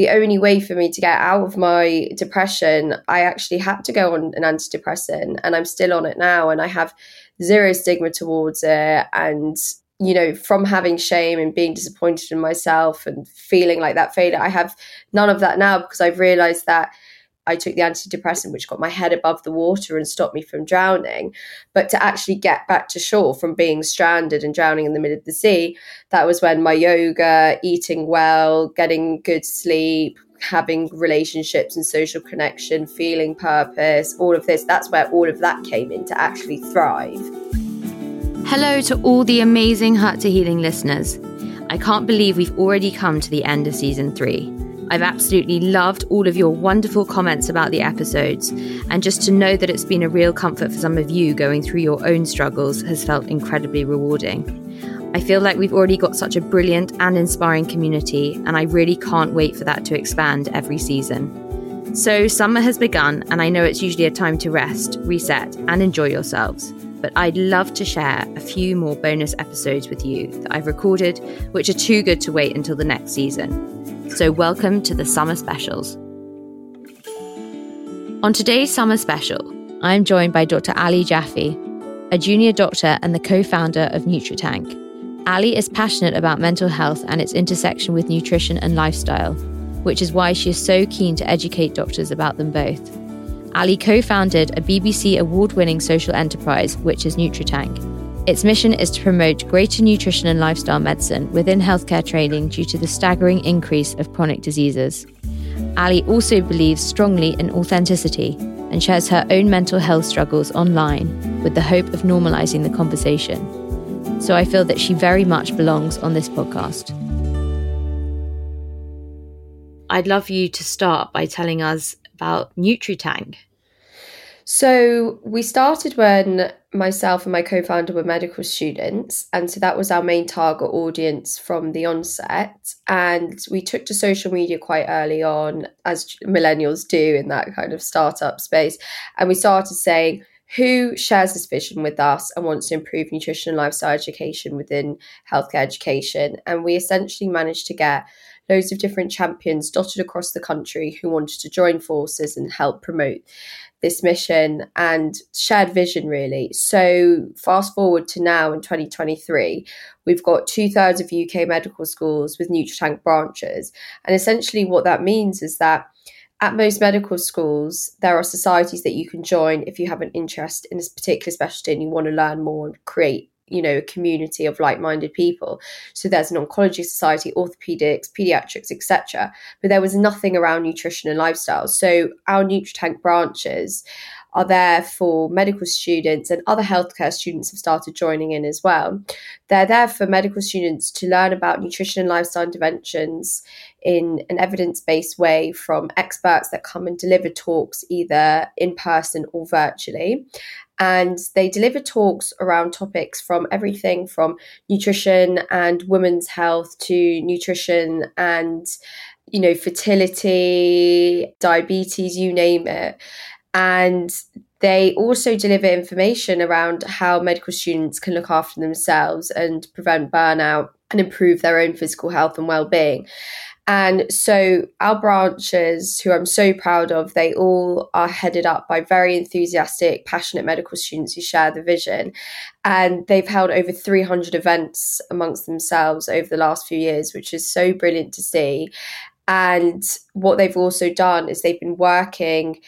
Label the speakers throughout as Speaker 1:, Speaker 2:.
Speaker 1: the only way for me to get out of my depression, I actually had to go on an antidepressant and I'm still on it now. And I have zero stigma towards it. And, you know, from having shame and being disappointed in myself and feeling like that failure, I have none of that now because I've realized that I took the antidepressant, which got my head above the water and stopped me from drowning. But to actually get back to shore from being stranded and drowning in the middle of the sea, that was when my yoga, eating well, getting good sleep, having relationships and social connection, feeling purpose, all of this, that's where all of that came in to actually thrive.
Speaker 2: Hello to all the amazing Hurt to Healing listeners. I can't believe we've already come to the end of season three. I've absolutely loved all of your wonderful comments about the episodes, and just to know that it's been a real comfort for some of you going through your own struggles has felt incredibly rewarding. I feel like we've already got such a brilliant and inspiring community, and I really can't wait for that to expand every season. So, summer has begun, and I know it's usually a time to rest, reset, and enjoy yourselves. But I'd love to share a few more bonus episodes with you that I've recorded, which are too good to wait until the next season. So, welcome to the summer specials. On today's summer special, I am joined by Dr. Ally Jaffee, a junior doctor and the co founder of NutriTank. Ally is passionate about mental health and its intersection with nutrition and lifestyle, which is why she is so keen to educate doctors about them both. Ally co founded a BBC award winning social enterprise, which is NutriTank, its mission is to promote greater nutrition and lifestyle medicine within healthcare training due to the staggering increase of chronic diseases. Ally also believes strongly in authenticity and shares her own mental health struggles online with the hope of normalizing the conversation. So I feel that she very much belongs on this podcast. I'd love you to start by telling us about NutriTank.
Speaker 1: So we started when myself and my co-founder were medical students and so that was our main target audience from the onset. And we took to social media quite early on as millennials do in that kind of startup space. And we started saying who shares this vision with us and wants to improve nutrition and lifestyle education within healthcare education? And we essentially managed to get loads of different champions dotted across the country who wanted to join forces and help promote this mission and shared vision, really. So, fast forward to now in 2023, we've got two thirds of UK medical schools with NutriTank branches. And essentially, what that means is that at most medical schools, there are societies that you can join if you have an interest in this particular specialty and you want to learn more and create you know a community of like-minded people. So there's an oncology society orthopedics pediatrics etc but there was nothing around nutrition and lifestyle. So our nutritank branches are there for medical students and other healthcare students have started joining in as well. They're there for medical students to learn about nutrition and lifestyle interventions in an evidence based way from experts that come and deliver talks either in person or virtually and they deliver talks around topics from everything from nutrition and women's health to nutrition and you know fertility diabetes you name it and they also deliver information around how medical students can look after themselves and prevent burnout and improve their own physical health and well-being and so our branches, who I'm so proud of, they all are headed up by very enthusiastic, passionate medical students who share the vision. And they've held over 300 events amongst themselves over the last few years, which is so brilliant to see. And what they've also done is they've been working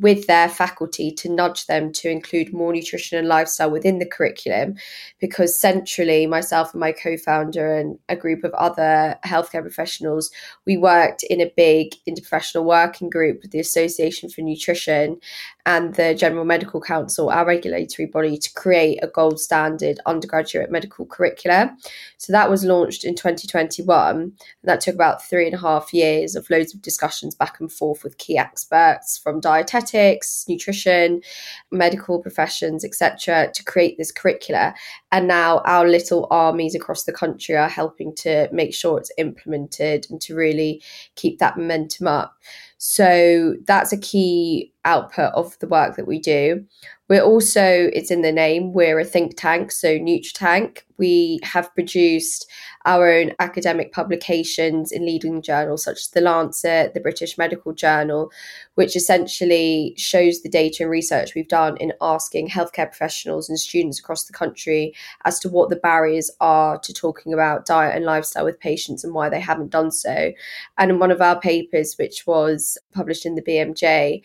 Speaker 1: with their faculty to nudge them to include more nutrition and lifestyle within the curriculum because centrally myself and my co-founder and a group of other healthcare professionals we worked in a big interprofessional working group with the association for nutrition and the General Medical Council, our regulatory body, to create a gold standard undergraduate medical curricula. So that was launched in 2021. And that took about three and a half years of loads of discussions back and forth with key experts from dietetics, nutrition, medical professions, etc., to create this curricula. And now our little armies across the country are helping to make sure it's implemented and to really keep that momentum up. So that's a key output of the work that we do. We're also, it's in the name, we're a think tank, so NutriTank. We have produced our own academic publications in leading journals such as The Lancet, the British Medical Journal, which essentially shows the data and research we've done in asking healthcare professionals and students across the country as to what the barriers are to talking about diet and lifestyle with patients and why they haven't done so. And in one of our papers, which was published in the BMJ,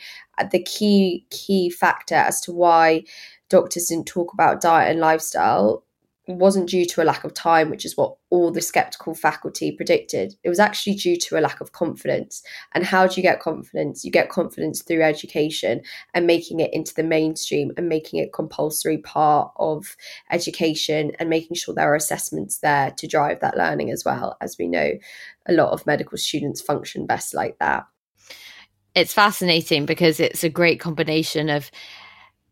Speaker 1: the key key factor as to why doctors didn't talk about diet and lifestyle wasn't due to a lack of time, which is what all the skeptical faculty predicted. It was actually due to a lack of confidence. And how do you get confidence? You get confidence through education and making it into the mainstream and making it compulsory part of education and making sure there are assessments there to drive that learning as well. As we know, a lot of medical students function best like that.
Speaker 2: It's fascinating because it's a great combination of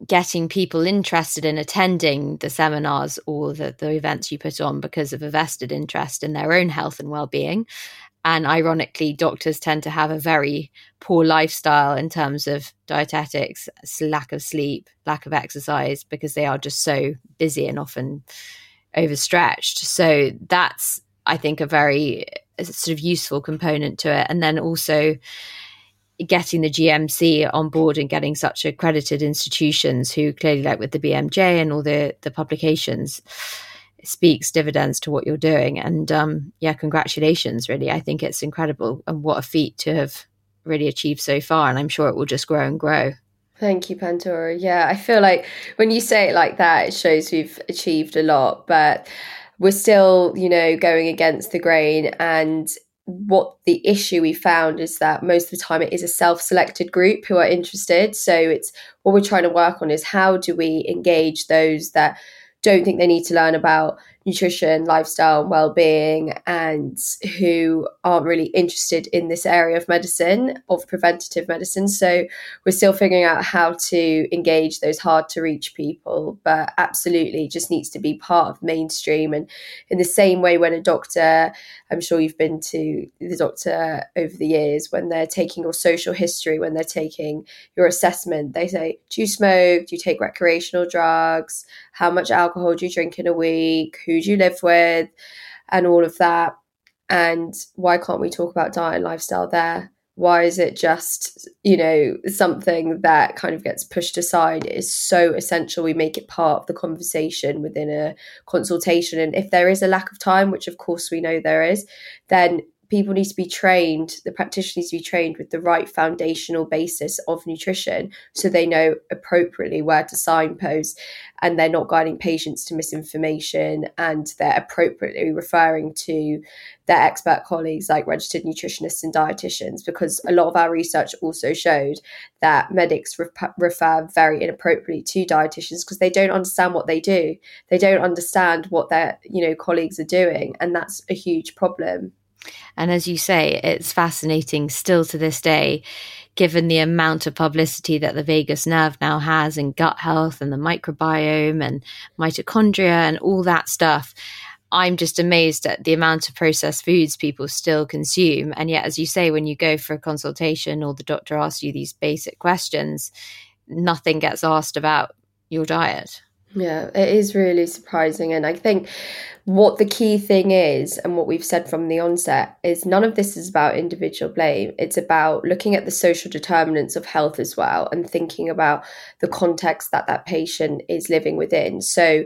Speaker 2: getting people interested in attending the seminars or the, the events you put on because of a vested interest in their own health and well-being. And ironically doctors tend to have a very poor lifestyle in terms of dietetics lack of sleep lack of exercise because they are just so busy and often overstretched. So that's i think a very uh, sort of useful component to it. And then also getting the GMC on board and getting such accredited institutions who clearly, like with the BMJ and all the the publications, speaks dividends to what you're doing. And um, yeah, congratulations! Really, I think it's incredible and what a feat to have really achieved so far. And I'm sure it will just grow and grow.
Speaker 1: Thank you, Pandora. Yeah, I feel like when you say it like that, it shows we've achieved a lot, but we're still, you know, going against the grain and what the issue we found is that most of the time it is a self-selected group who are interested. So it's what we're trying to work on is how do we engage those that don't think they need to learn about nutrition, lifestyle, and well-being, and who aren't really interested in this area of medicine, of preventative medicine. So we're still figuring out how to engage those hard to reach people, but absolutely just needs to be part of mainstream. And in the same way, when a doctor, I'm sure you've been to the doctor over the years, when they're taking your social history, when they're taking your assessment, they say, Do you smoke? Do you take recreational drugs? How much alcohol do you drink in a week? Who do you live with? And all of that. And why can't we talk about diet and lifestyle there? Why is it just, you know, something that kind of gets pushed aside? It is so essential we make it part of the conversation within a consultation. And if there is a lack of time, which of course we know there is, then people need to be trained, the practitioner needs to be trained with the right foundational basis of nutrition so they know appropriately where to signpost and they're not guiding patients to misinformation and they're appropriately referring to their expert colleagues like registered nutritionists and dietitians because a lot of our research also showed that medics re- refer very inappropriately to dietitians because they don't understand what they do. They don't understand what their you know colleagues are doing and that's a huge problem
Speaker 2: and as you say, it's fascinating still to this day, given the amount of publicity that the vagus nerve now has in gut health and the microbiome and mitochondria and all that stuff. I'm just amazed at the amount of processed foods people still consume. And yet, as you say, when you go for a consultation or the doctor asks you these basic questions, nothing gets asked about your diet.
Speaker 1: Yeah, it is really surprising. And I think what the key thing is, and what we've said from the onset, is none of this is about individual blame. It's about looking at the social determinants of health as well and thinking about the context that that patient is living within. So,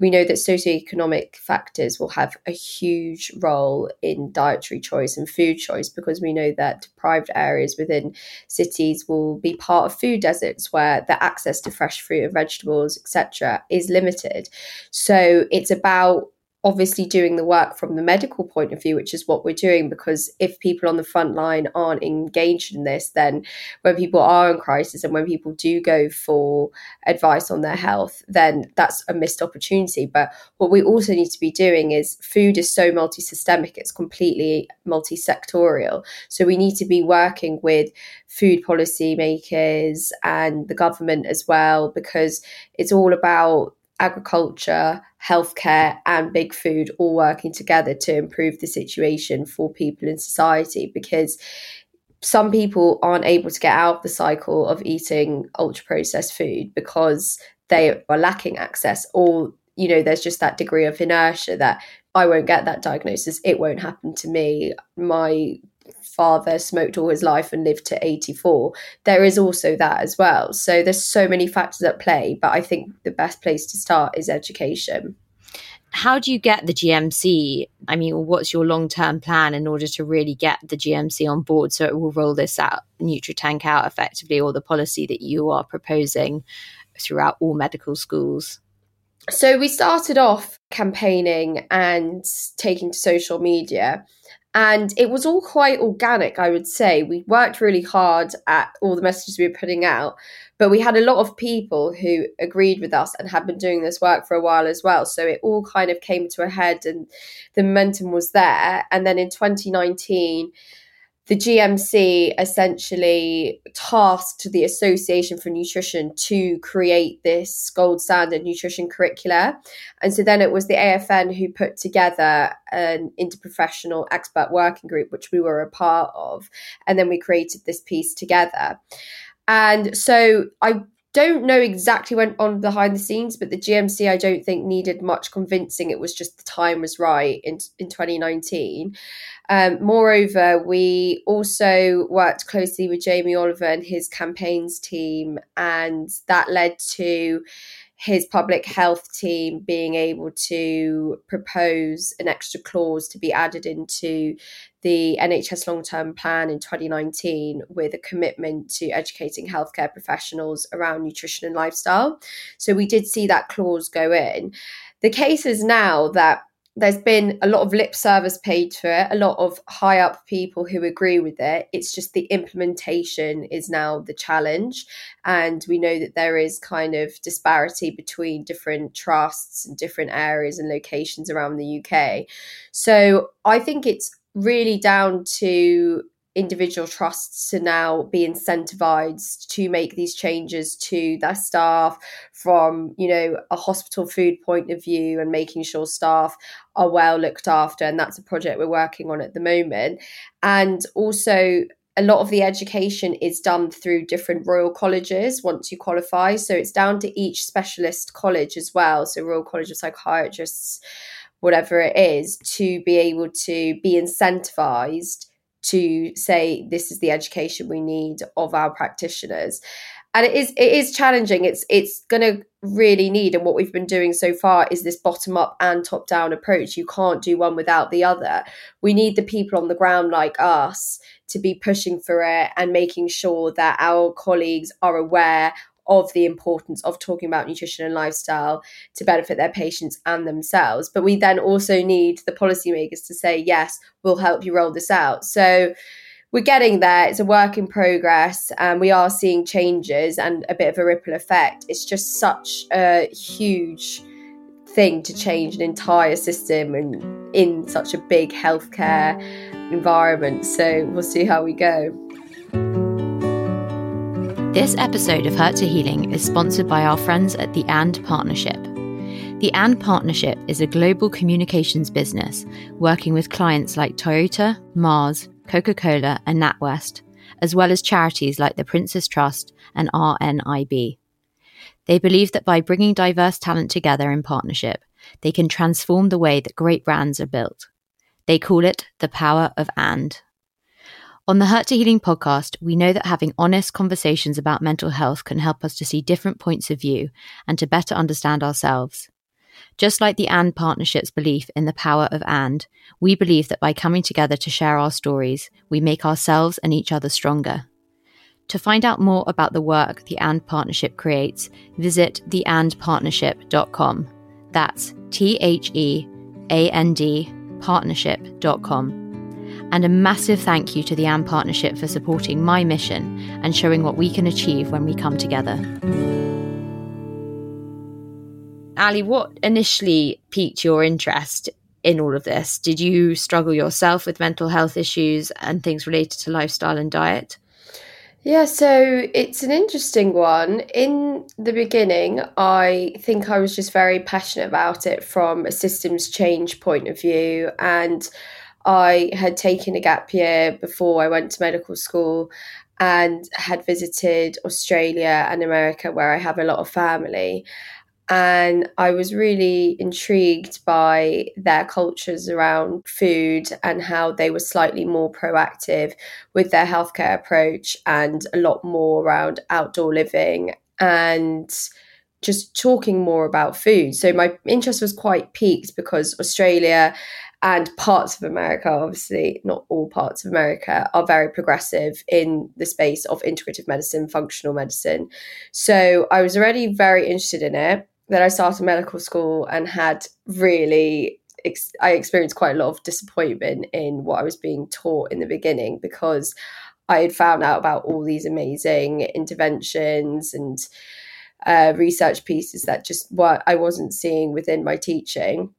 Speaker 1: we know that socioeconomic factors will have a huge role in dietary choice and food choice because we know that deprived areas within cities will be part of food deserts where the access to fresh fruit and vegetables, etc., is limited. So it's about obviously doing the work from the medical point of view, which is what we're doing. Because if people on the front line aren't engaged in this, then when people are in crisis and when people do go for advice on their health, then that's a missed opportunity. But what we also need to be doing is food is so multi systemic, it's completely multi sectorial. So we need to be working with food policy makers and the government as well, because it's all about agriculture, healthcare, and big food all working together to improve the situation for people in society. Because some people aren't able to get out of the cycle of eating ultra processed food because they are lacking access or you know there's just that degree of inertia that i won't get that diagnosis it won't happen to me my father smoked all his life and lived to 84 there is also that as well so there's so many factors at play but i think the best place to start is education
Speaker 2: how do you get the GMC? I mean, what's your long term plan in order to really get the GMC on board so it will roll this out, NutriTank out effectively, or the policy that you are proposing throughout all medical schools?
Speaker 1: So we started off campaigning and taking to social media. And it was all quite organic, I would say. We worked really hard at all the messages we were putting out, but we had a lot of people who agreed with us and had been doing this work for a while as well. So it all kind of came to a head and the momentum was there. And then in 2019, the GMC essentially tasked the Association for Nutrition to create this gold standard nutrition curricula. And so then it was the AFN who put together an interprofessional expert working group, which we were a part of. And then we created this piece together. And so I don't know exactly went on behind the scenes, but the GMC I don't think needed much convincing. It was just the time was right in in 2019. Um, moreover, we also worked closely with Jamie Oliver and his campaigns team, and that led to his public health team being able to propose an extra clause to be added into the NHS long term plan in 2019 with a commitment to educating healthcare professionals around nutrition and lifestyle. So we did see that clause go in. The case is now that there's been a lot of lip service paid to it, a lot of high up people who agree with it. It's just the implementation is now the challenge. And we know that there is kind of disparity between different trusts and different areas and locations around the UK. So I think it's really down to individual trusts to now be incentivized to make these changes to their staff from you know a hospital food point of view and making sure staff are well looked after and that's a project we're working on at the moment. And also a lot of the education is done through different royal colleges once you qualify so it's down to each specialist college as well so royal college of psychiatrists whatever it is to be able to be incentivized to say this is the education we need of our practitioners. And it is it is challenging. It's it's going to really need and what we've been doing so far is this bottom up and top down approach. You can't do one without the other. We need the people on the ground like us to be pushing for it and making sure that our colleagues are aware of the importance of talking about nutrition and lifestyle to benefit their patients and themselves. But we then also need the policymakers to say, yes, we'll help you roll this out. So we're getting there. It's a work in progress, and we are seeing changes and a bit of a ripple effect. It's just such a huge thing to change an entire system and in such a big healthcare environment. So we'll see how we go.
Speaker 2: This episode of Hurt to Healing is sponsored by our friends at the AND Partnership. The AND Partnership is a global communications business working with clients like Toyota, Mars, Coca Cola, and NatWest, as well as charities like the Prince's Trust and RNIB. They believe that by bringing diverse talent together in partnership, they can transform the way that great brands are built. They call it the power of AND. On the Hurt to Healing podcast, we know that having honest conversations about mental health can help us to see different points of view and to better understand ourselves. Just like the AND partnership's belief in the power of AND, we believe that by coming together to share our stories, we make ourselves and each other stronger. To find out more about the work the AND partnership creates, visit theandpartnership.com. That's T H E A N D partnership.com. And a massive thank you to the AND Partnership for supporting my mission and showing what we can achieve when we come together. Ally, what initially piqued your interest in all of this? Did you struggle yourself with mental health issues and things related to lifestyle and diet?
Speaker 1: Yeah, so it's an interesting one. In the beginning, I think I was just very passionate about it from a systems change point of view. And I had taken a gap year before I went to medical school and had visited Australia and America, where I have a lot of family. And I was really intrigued by their cultures around food and how they were slightly more proactive with their healthcare approach and a lot more around outdoor living and just talking more about food. So my interest was quite peaked because Australia and parts of America, obviously not all parts of America, are very progressive in the space of integrative medicine, functional medicine. So I was already very interested in it. Then I started medical school and had really ex- I experienced quite a lot of disappointment in what I was being taught in the beginning because I had found out about all these amazing interventions and uh, research pieces that just what I wasn't seeing within my teaching.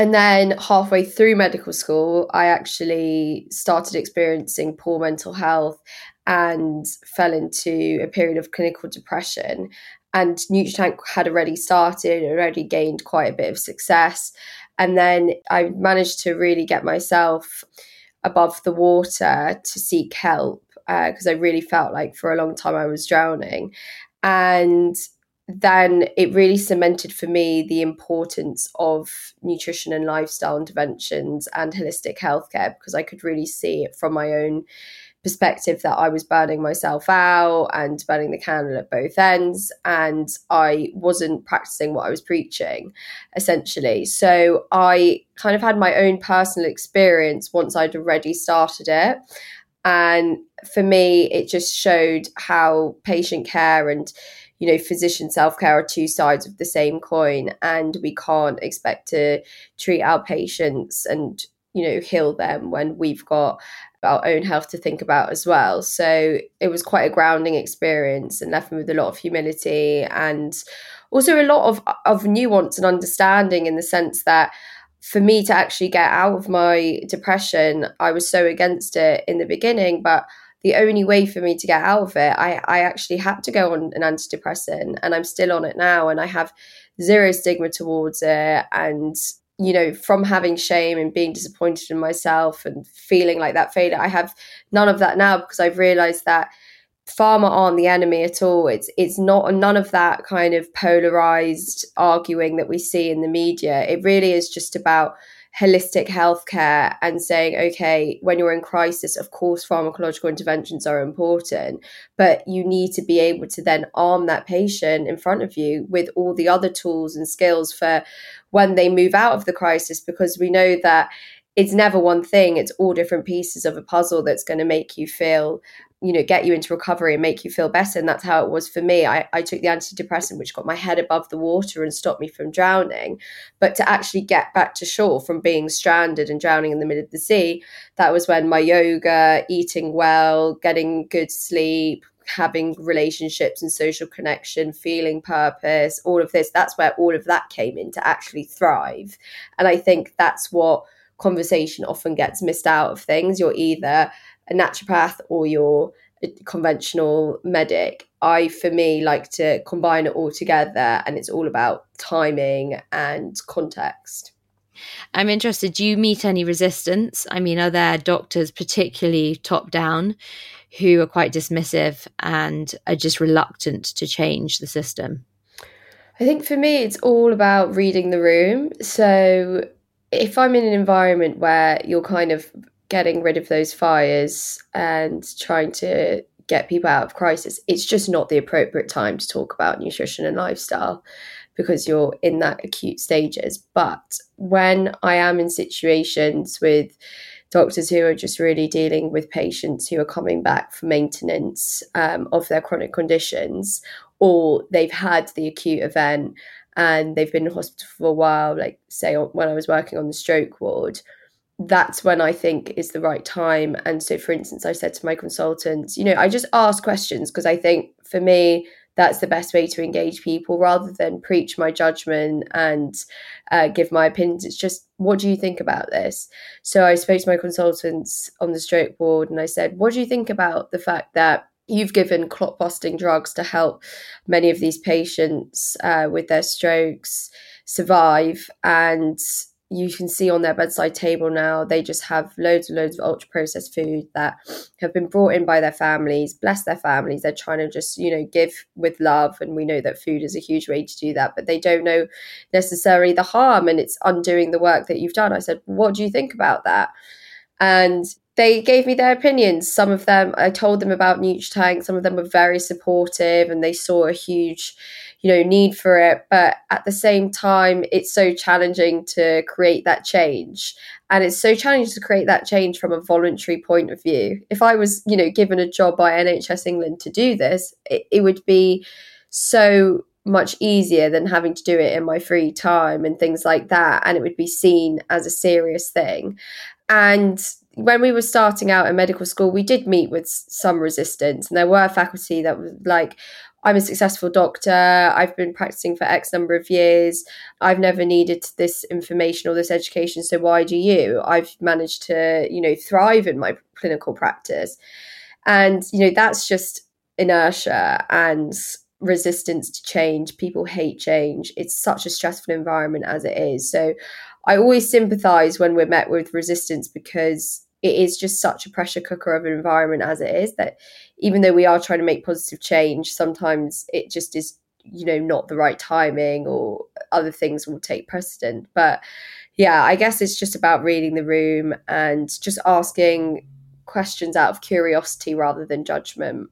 Speaker 1: And then halfway through medical school, I actually started experiencing poor mental health and fell into a period of clinical depression. And NutriTank had already started, already gained quite a bit of success. And then I managed to really get myself above the water to seek help because uh, I really felt like for a long time I was drowning. And then it really cemented for me the importance of nutrition and lifestyle interventions and holistic healthcare because I could really see it from my own perspective that I was burning myself out and burning the candle at both ends, and I wasn't practicing what I was preaching, essentially. So I kind of had my own personal experience once I'd already started it. And for me, it just showed how patient care and you know, physician self care are two sides of the same coin, and we can't expect to treat our patients and, you know, heal them when we've got our own health to think about as well. So it was quite a grounding experience and left me with a lot of humility and also a lot of, of nuance and understanding in the sense that for me to actually get out of my depression, I was so against it in the beginning, but the only way for me to get out of it, I, I actually had to go on an antidepressant and I'm still on it now and I have zero stigma towards it. And, you know, from having shame and being disappointed in myself and feeling like that failure, I have none of that now because I've realized that pharma aren't the enemy at all. It's it's not none of that kind of polarized arguing that we see in the media. It really is just about holistic healthcare and saying, okay, when you're in crisis, of course, pharmacological interventions are important, but you need to be able to then arm that patient in front of you with all the other tools and skills for when they move out of the crisis, because we know that it's never one thing, it's all different pieces of a puzzle that's going to make you feel you know get you into recovery and make you feel better. And that's how it was for me. I, I took the antidepressant which got my head above the water and stopped me from drowning. But to actually get back to shore from being stranded and drowning in the middle of the sea that was when my yoga eating well getting good sleep having relationships and social connection feeling purpose all of this that's where all of that came in to actually thrive. And i think that's what conversation often gets missed out of things. You're either a naturopath or you're a uh, conventional medic. I, for me, like to combine it all together, and it's all about timing and context.
Speaker 2: I'm interested. Do you meet any resistance? I mean, are there doctors, particularly top down, who are quite dismissive and are just reluctant to change the system?
Speaker 1: I think for me, it's all about reading the room. So if I'm in an environment where you're kind of getting rid of those fires and trying to get people out of crisis, it's just not the appropriate time to talk about nutrition and lifestyle because you're in that acute stages. But when I am in situations with doctors who are just really dealing with patients who are coming back for maintenance um, of their chronic conditions, or they've had the acute event and they've been in hospital for a while, like say when I was working on the stroke ward, that's when I think is the right time. And so, for instance, I said to my consultants, you know, I just ask questions because I think for me, that's the best way to engage people rather than preach my judgment and uh, give my opinions. It's just, what do you think about this? So I spoke to my consultants on the stroke ward and I said, what do you think about the fact that you've given clot busting drugs to help many of these patients uh, with their strokes survive and you can see on their bedside table now they just have loads and loads of ultra processed food that have been brought in by their families bless their families. They're trying to just you know give with love and we know that food is a huge way to do that but they don't know necessarily the harm and it's undoing the work that you've done. I said what do you think about that? And they gave me their opinions. Some of them i told them about NutriTank some of them were very supportive and they saw a huge you know need for it. But at the same time it's so challenging to create that change. And it's so challenging to create that change from a voluntary point of view. If i was you know given a job by nhs england to do this it, it would be so much easier than having to do it in my free time and things like that. And it would be seen as a serious thing. And when we were starting out in medical school, we did meet with some resistance, and there were faculty that was like, I'm a successful doctor. I've been practicing for X number of years. I've never needed this information or this education. So why do you? I've managed to, you know, thrive in my clinical practice. And, you know, that's just inertia and resistance to change. People hate change. It's such a stressful environment as it is. So I always sympathize when we're met with resistance because it is just such a pressure cooker of an environment as it is that even though we are trying to make positive change, sometimes it just is, you know, not the right timing or other things will take precedent. But yeah, I guess it's just about reading the room and just asking questions out of curiosity rather than judgment.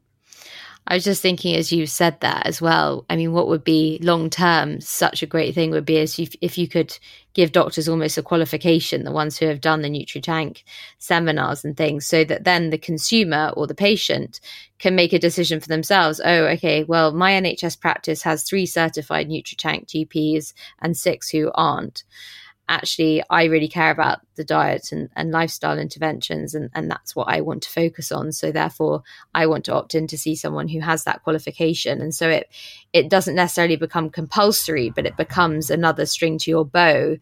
Speaker 2: I was just thinking as you said that as well. I mean, what would be long term such a great thing would be as if, if you could give doctors almost a qualification, the ones who have done the NutriTank seminars and things, so that then the consumer or the patient can make a decision for themselves. Oh, okay, well, my NHS practice has three certified NutriTank GPs and six who aren't actually I really care about the diet and, and lifestyle interventions and, and that's what I want to focus on. So therefore I want to opt in to see someone who has that qualification. And so it it doesn't necessarily become compulsory, but it becomes another string to your bow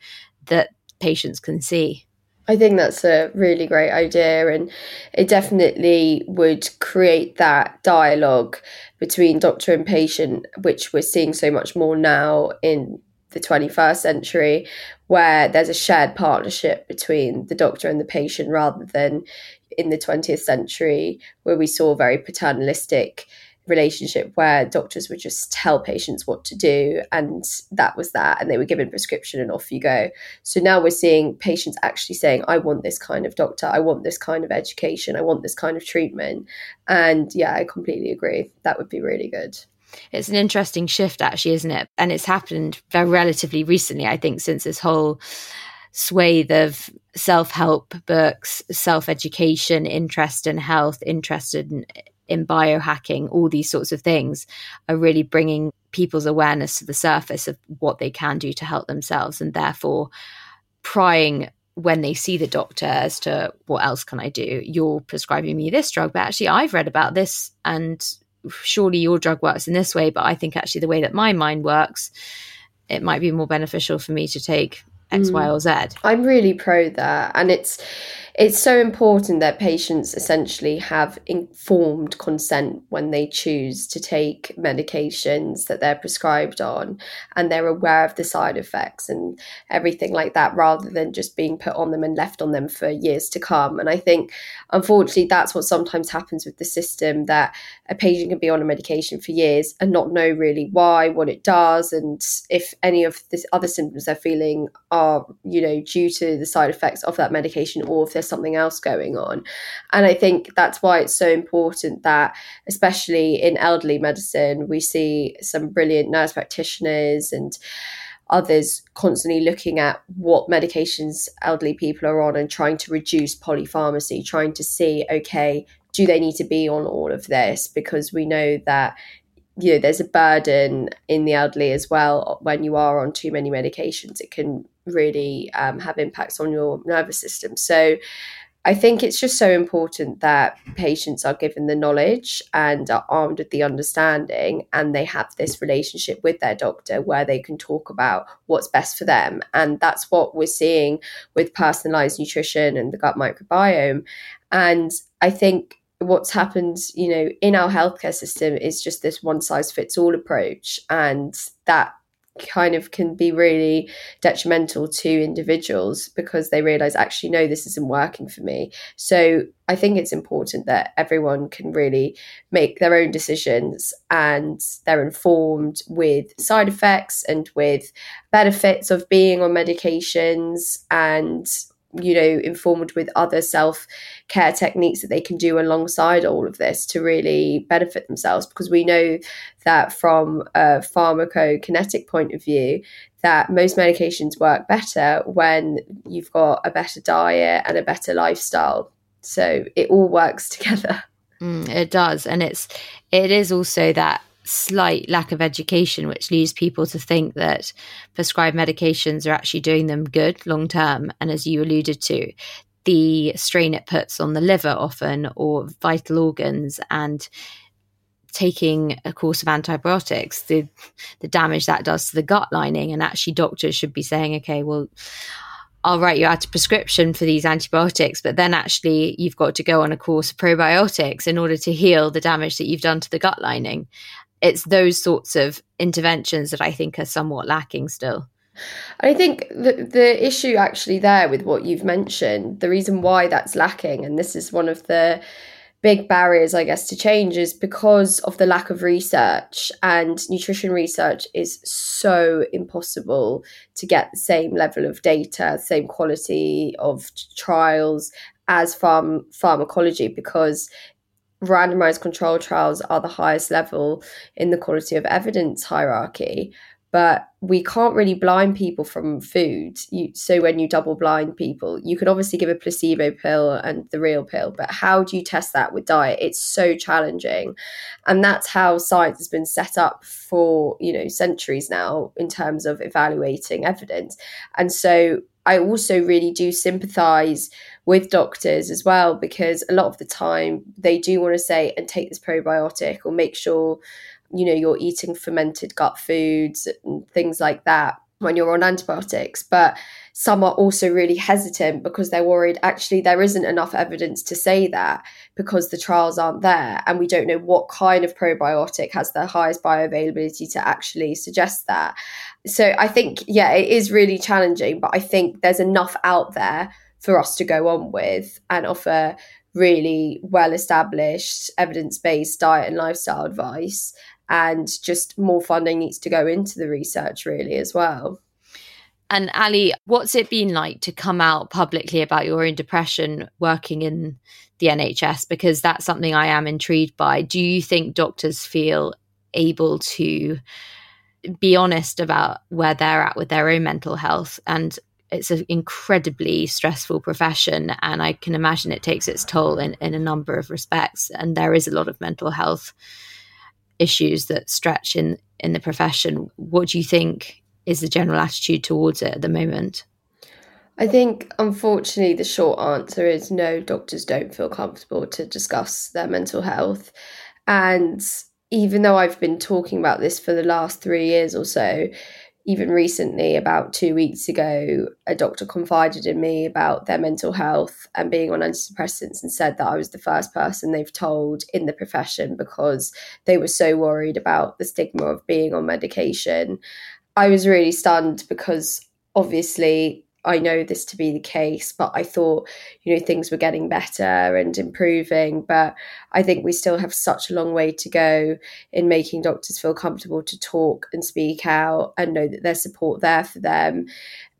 Speaker 2: that patients can see.
Speaker 1: I think that's a really great idea, and it definitely would create that dialogue between doctor and patient, which we're seeing so much more now in the 21st century, where there's a shared partnership between the doctor and the patient rather than in the 20th century, where we saw a very paternalistic relationship where doctors would just tell patients what to do and that was that and they were given prescription and off you go. So now we're seeing patients actually saying i want this kind of doctor. I want this kind of education. I want this kind of treatment. And yeah i completely agree. That would be really good
Speaker 2: it's an interesting shift, actually, isn't it? And it's happened very relatively recently, I think, since this whole swathe of self help books, self education, interest in health, interested in, in biohacking, all these sorts of things are really bringing people's awareness to the surface of what they can do to help themselves and therefore prying when they see the doctor as to what else can I do? You're prescribing me this drug, but actually I've read about this and surely your drug works in this way, but I think actually the way that my mind works, it might be more beneficial for me to take X, mm. Y, or Z.
Speaker 1: I'm really pro that. And it's it's so important that patients essentially have informed consent when they choose to take medications that they're prescribed on and they're aware of the side effects and everything like that rather than just being put on them and left on them for years to come. And I think, unfortunately, that's what sometimes happens with the system that a patient can be on a medication for years and not know really why, what it does, and if any of the other symptoms they're feeling are, you know, due to the side effects of that medication or if there's something else going on. And I think that's why it's so important that, especially in elderly medicine, we see some brilliant nurse practitioners and others constantly looking at what medications elderly people are on and trying to reduce polypharmacy, trying to see, okay, do they need to be on all of this? Because we know that you know there's a burden in the elderly as well when you are on too many medications it can really um, have impacts on your nervous system. So I think it's just so important that patients are given the knowledge and are armed with the understanding, and they have this relationship with their doctor where they can talk about what's best for them. And that's what we're seeing with personalized nutrition and the gut microbiome. And I think what's happened, you know, in our healthcare system is just this one size fits all approach, and that kind of can be really detrimental to individuals because they realize actually no this isn't working for me. So i think it's important that everyone can really make their own decisions and they're informed with side effects and with benefits of being on medications and you know, informed with other self care techniques that they can do alongside all of this to really benefit themselves. Because we know that from a pharmacokinetic point of view, that most medications work better when you've got a better diet and a better lifestyle. So it all works together.
Speaker 2: Mm, it does, and it's it is also that slight lack of education, which leads people to think that prescribed medications are actually doing them good long term. And as you alluded to, the strain it puts on the liver often or vital organs and taking a course of antibiotics the the damage that does to the gut lining and actually doctors should be saying okay well I'll write you out a prescription for these antibiotics, but then actually you've got to go on a course of probiotics in order to heal the damage that you've done to the gut lining it's those sorts of interventions that I think are somewhat lacking still.
Speaker 1: I think the the issue actually there with what you've mentioned, the reason why that's lacking, and this is one of the big barriers, I guess, to change is because of the lack of research. And nutrition research is so impossible to get the same level of data, same quality of trials as pharm- pharmacology because randomized control trials are the highest level in the quality of evidence hierarchy but we can't really blind people from food. You, so when you double blind people you can obviously give a placebo pill and the real pill but how do you test that with diet? It's so challenging. And that's how science has been set up for you know centuries now in terms of evaluating evidence. And so I also really do sympathize with doctors as well because a lot of the time they do want to say and take this probiotic or make sure you know you're eating fermented gut foods and things like that when you're on antibiotics. But some are also really hesitant because they're worried actually there isn't enough evidence to say that because the trials aren't there and we don't know what kind of probiotic has the highest bioavailability to actually suggest that. So I think, yeah, it is really challenging, but I think there's enough out there for us to go on with and offer really well established evidence based diet and lifestyle advice. And just more funding needs to go into the research, really, as well.
Speaker 2: And Ally, what's it been like to come out publicly about your own depression working in the NHS? Because that's something I am intrigued by. Do you think doctors feel able to be honest about where they're at with their own mental health and it's an incredibly stressful profession and i can imagine it takes its toll in, in a number of respects. And there is a lot of mental health issues that stretch in in the profession. What do you think is the general attitude towards it at the moment?
Speaker 1: I think, unfortunately, the short answer is no, doctors don't feel comfortable to discuss their mental health. And even though I've been talking about this for the last three years or so, even recently, about two weeks ago, a doctor confided in me about their mental health and being on antidepressants and said that I was the first person they've told in the profession because they were so worried about the stigma of being on medication. I was really stunned because obviously I know this to be the case, but I thought, you know, things were getting better and improving. But I think we still have such a long way to go in making doctors feel comfortable to talk and speak out and know that there's support there for them.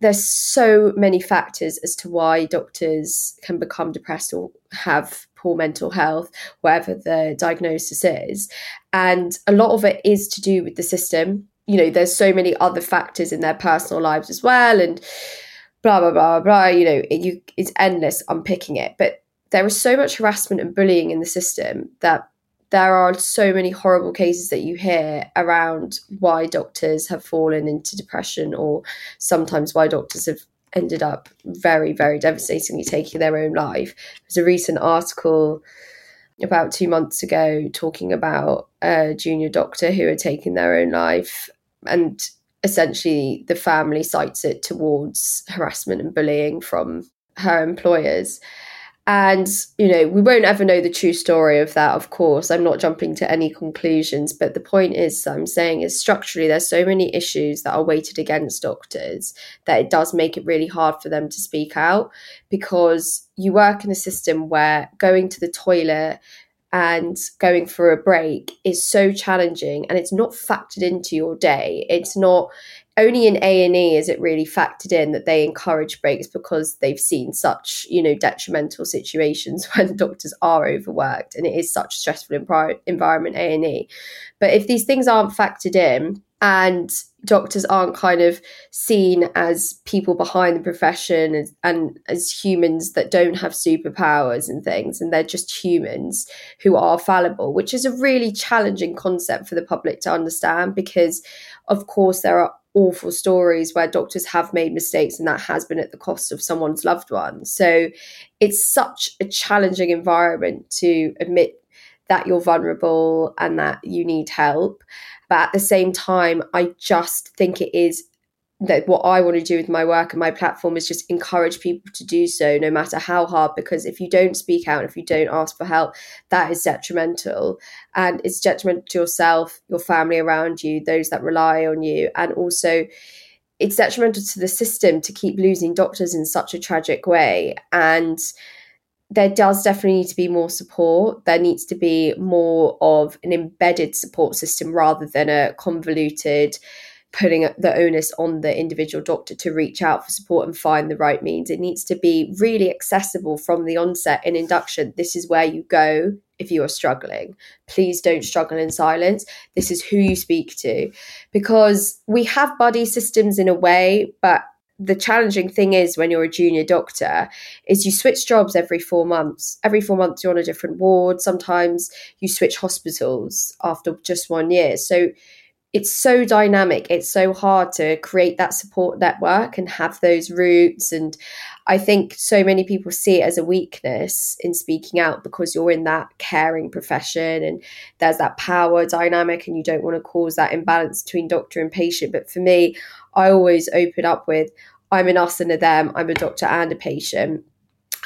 Speaker 1: There's so many factors as to why doctors can become depressed or have poor mental health, whatever the diagnosis is. And a lot of it is to do with the system. You know, there's so many other factors in their personal lives as well. And blah blah blah blah. You know, it, you, it's endless unpicking it. But there is so much harassment and bullying in the system that there are so many horrible cases that you hear around why doctors have fallen into depression or sometimes why doctors have ended up very, very devastatingly taking their own life. There's a recent article about two months ago talking about a junior doctor who had taken their own life. And essentially the family cites it towards harassment and bullying from her employers. And, you know, we won't ever know the true story of that, of course. I'm not jumping to any conclusions. But the point is, I'm saying is structurally, there's so many issues that are weighted against doctors that it does make it really hard for them to speak out because you work in a system where going to the toilet, and going for a break is so challenging and it's not factored into your day it's not only in A&E is it really factored in that they encourage breaks because they've seen such, you know, detrimental situations when doctors are overworked and it is such a stressful environment A&E. But if these things aren't factored in and doctors aren't kind of seen as people behind the profession and, and as humans that don't have superpowers and things and they're just humans who are fallible which is a really challenging concept for the public to understand because of course there are awful stories where doctors have made mistakes and that has been at the cost of someone's loved one. So it's such a challenging environment to admit that you're vulnerable and that you need help. But at the same time, I just think it is that what I want to do with my work and my platform is just encourage people to do so, no matter how hard. Because if you don't speak out, if you don't ask for help, that is detrimental, and it's detrimental to yourself, your family around you, those that rely on you, and also it's detrimental to the system to keep losing doctors in such a tragic way. And there does definitely need to be more support. There needs to be more of an embedded support system rather than a convoluted putting the onus on the individual doctor to reach out for support and find the right means. It needs to be really accessible from the onset in induction. This is where you go if you are struggling. Please don't struggle in silence. This is who you speak to because we have buddy systems in a way, but the challenging thing is when you're a junior doctor is you switch jobs every four months. Every four months you're on a different ward. Sometimes you switch hospitals after just one year. So it's so dynamic. It's so hard to create that support network and have those roots. And i think so many people see it as a weakness in speaking out because you're in that caring profession and there's that power dynamic and you don't want to cause that imbalance between doctor and patient. But for me i always open up with i'm an us and a them i'm a doctor and a patient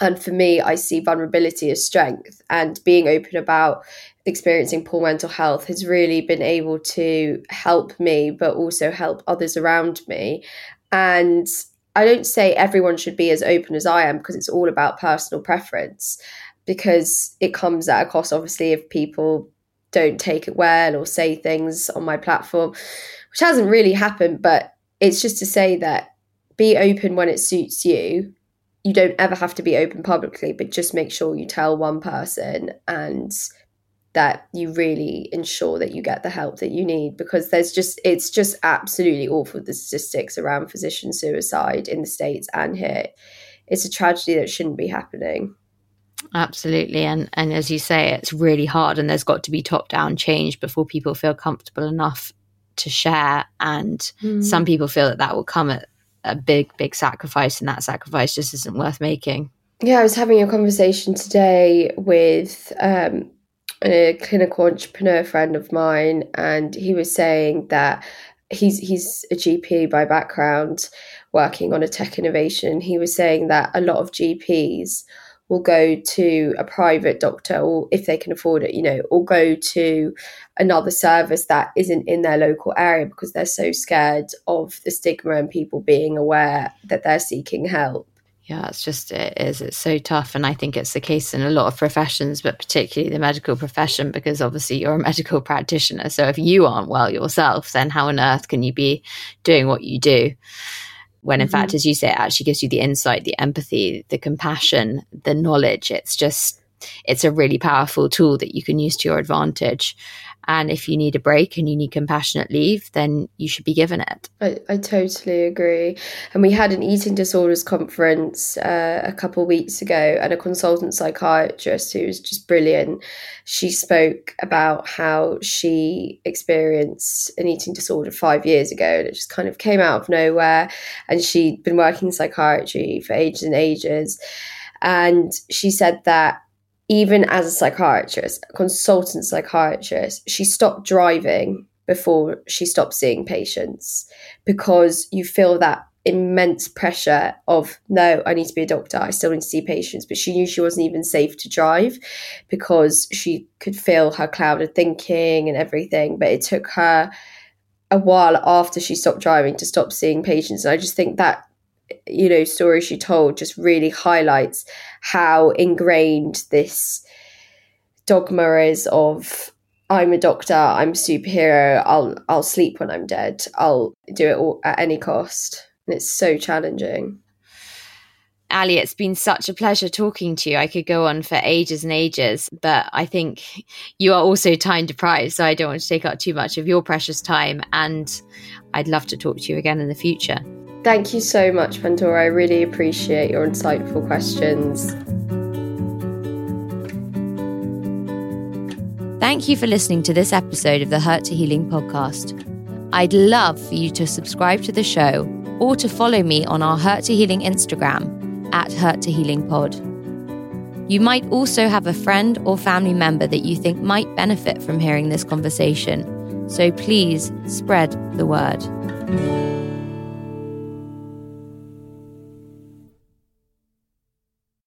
Speaker 1: and for me, I see vulnerability as strength and being open about experiencing poor mental health has really been able to help me, but also help others around me. And I don't say everyone should be as open as I am because it's all about personal preference, because it comes at a cost, obviously, if people don't take it well or say things on my platform, which hasn't really happened. But it's just to say that be open when it suits you. You don't ever have to be open publicly, but just make sure you tell one person and that you really ensure that you get the help that you need because there's just it's just absolutely awful the statistics around physician suicide in the states and here. It's a tragedy that shouldn't be happening.
Speaker 2: Absolutely. And and as you say it's really hard and there's got to be top down change before people feel comfortable enough to share and mm. some people feel that that will come at a big big sacrifice and that sacrifice just isn't worth making
Speaker 1: yeah i was having a conversation today with um a clinical entrepreneur friend of mine, and he was saying that he's he's a GP by background, working on a tech innovation. He was saying that a lot of GPs will go to a private doctor or if they can afford it, you know, or go to another service that isn't in their local area because they're so scared of the stigma and people being aware that they're seeking help.
Speaker 2: Yeah it's just it is it's so tough. And i think it's the case in a lot of professions but particularly the medical profession because obviously you're a medical practitioner. So if you aren't well yourself then how on earth can you be doing what you do when in mm-hmm. fact as you say it actually gives you the insight the empathy the compassion the knowledge it's just it's a really powerful tool that you can use to your advantage and if you need a break and you need compassionate leave, then you should be given it.
Speaker 1: I, I totally agree. And we had an eating disorders conference uh, a couple weeks ago, and a consultant psychiatrist who was just brilliant. She spoke about how she experienced an eating disorder five years ago, and it just kind of came out of nowhere. And she'd been working in psychiatry for ages and ages. And she said that even as a psychiatrist, a consultant psychiatrist, she stopped driving before she stopped seeing patients because you feel that immense pressure of no i need to be a doctor. I still need to see patients. But she knew she wasn't even safe to drive because she could feel her clouded thinking and everything. But it took her a while after she stopped driving to stop seeing patients. And i just think that you know story she told just really highlights how ingrained this dogma is of I'm a doctor, I'm a superhero, I'll I'll sleep when I'm dead. I'll do it all at any cost. And it's so challenging.
Speaker 2: Ally, it's been such a pleasure talking to you. I could go on for ages and ages, but I think you are also time deprived, so I don't want to take up too much of your precious time. And I'd love to talk to you again in the future.
Speaker 1: Thank you so much, Pandora. I really appreciate your insightful questions.
Speaker 2: Thank you for listening to this episode of the Hurt to Healing podcast. I'd love for you to subscribe to the show or to follow me on our Hurt to Healing Instagram at Hurt to Healing Pod. You might also have a friend or family member that you think might benefit from hearing this conversation, so please spread the word.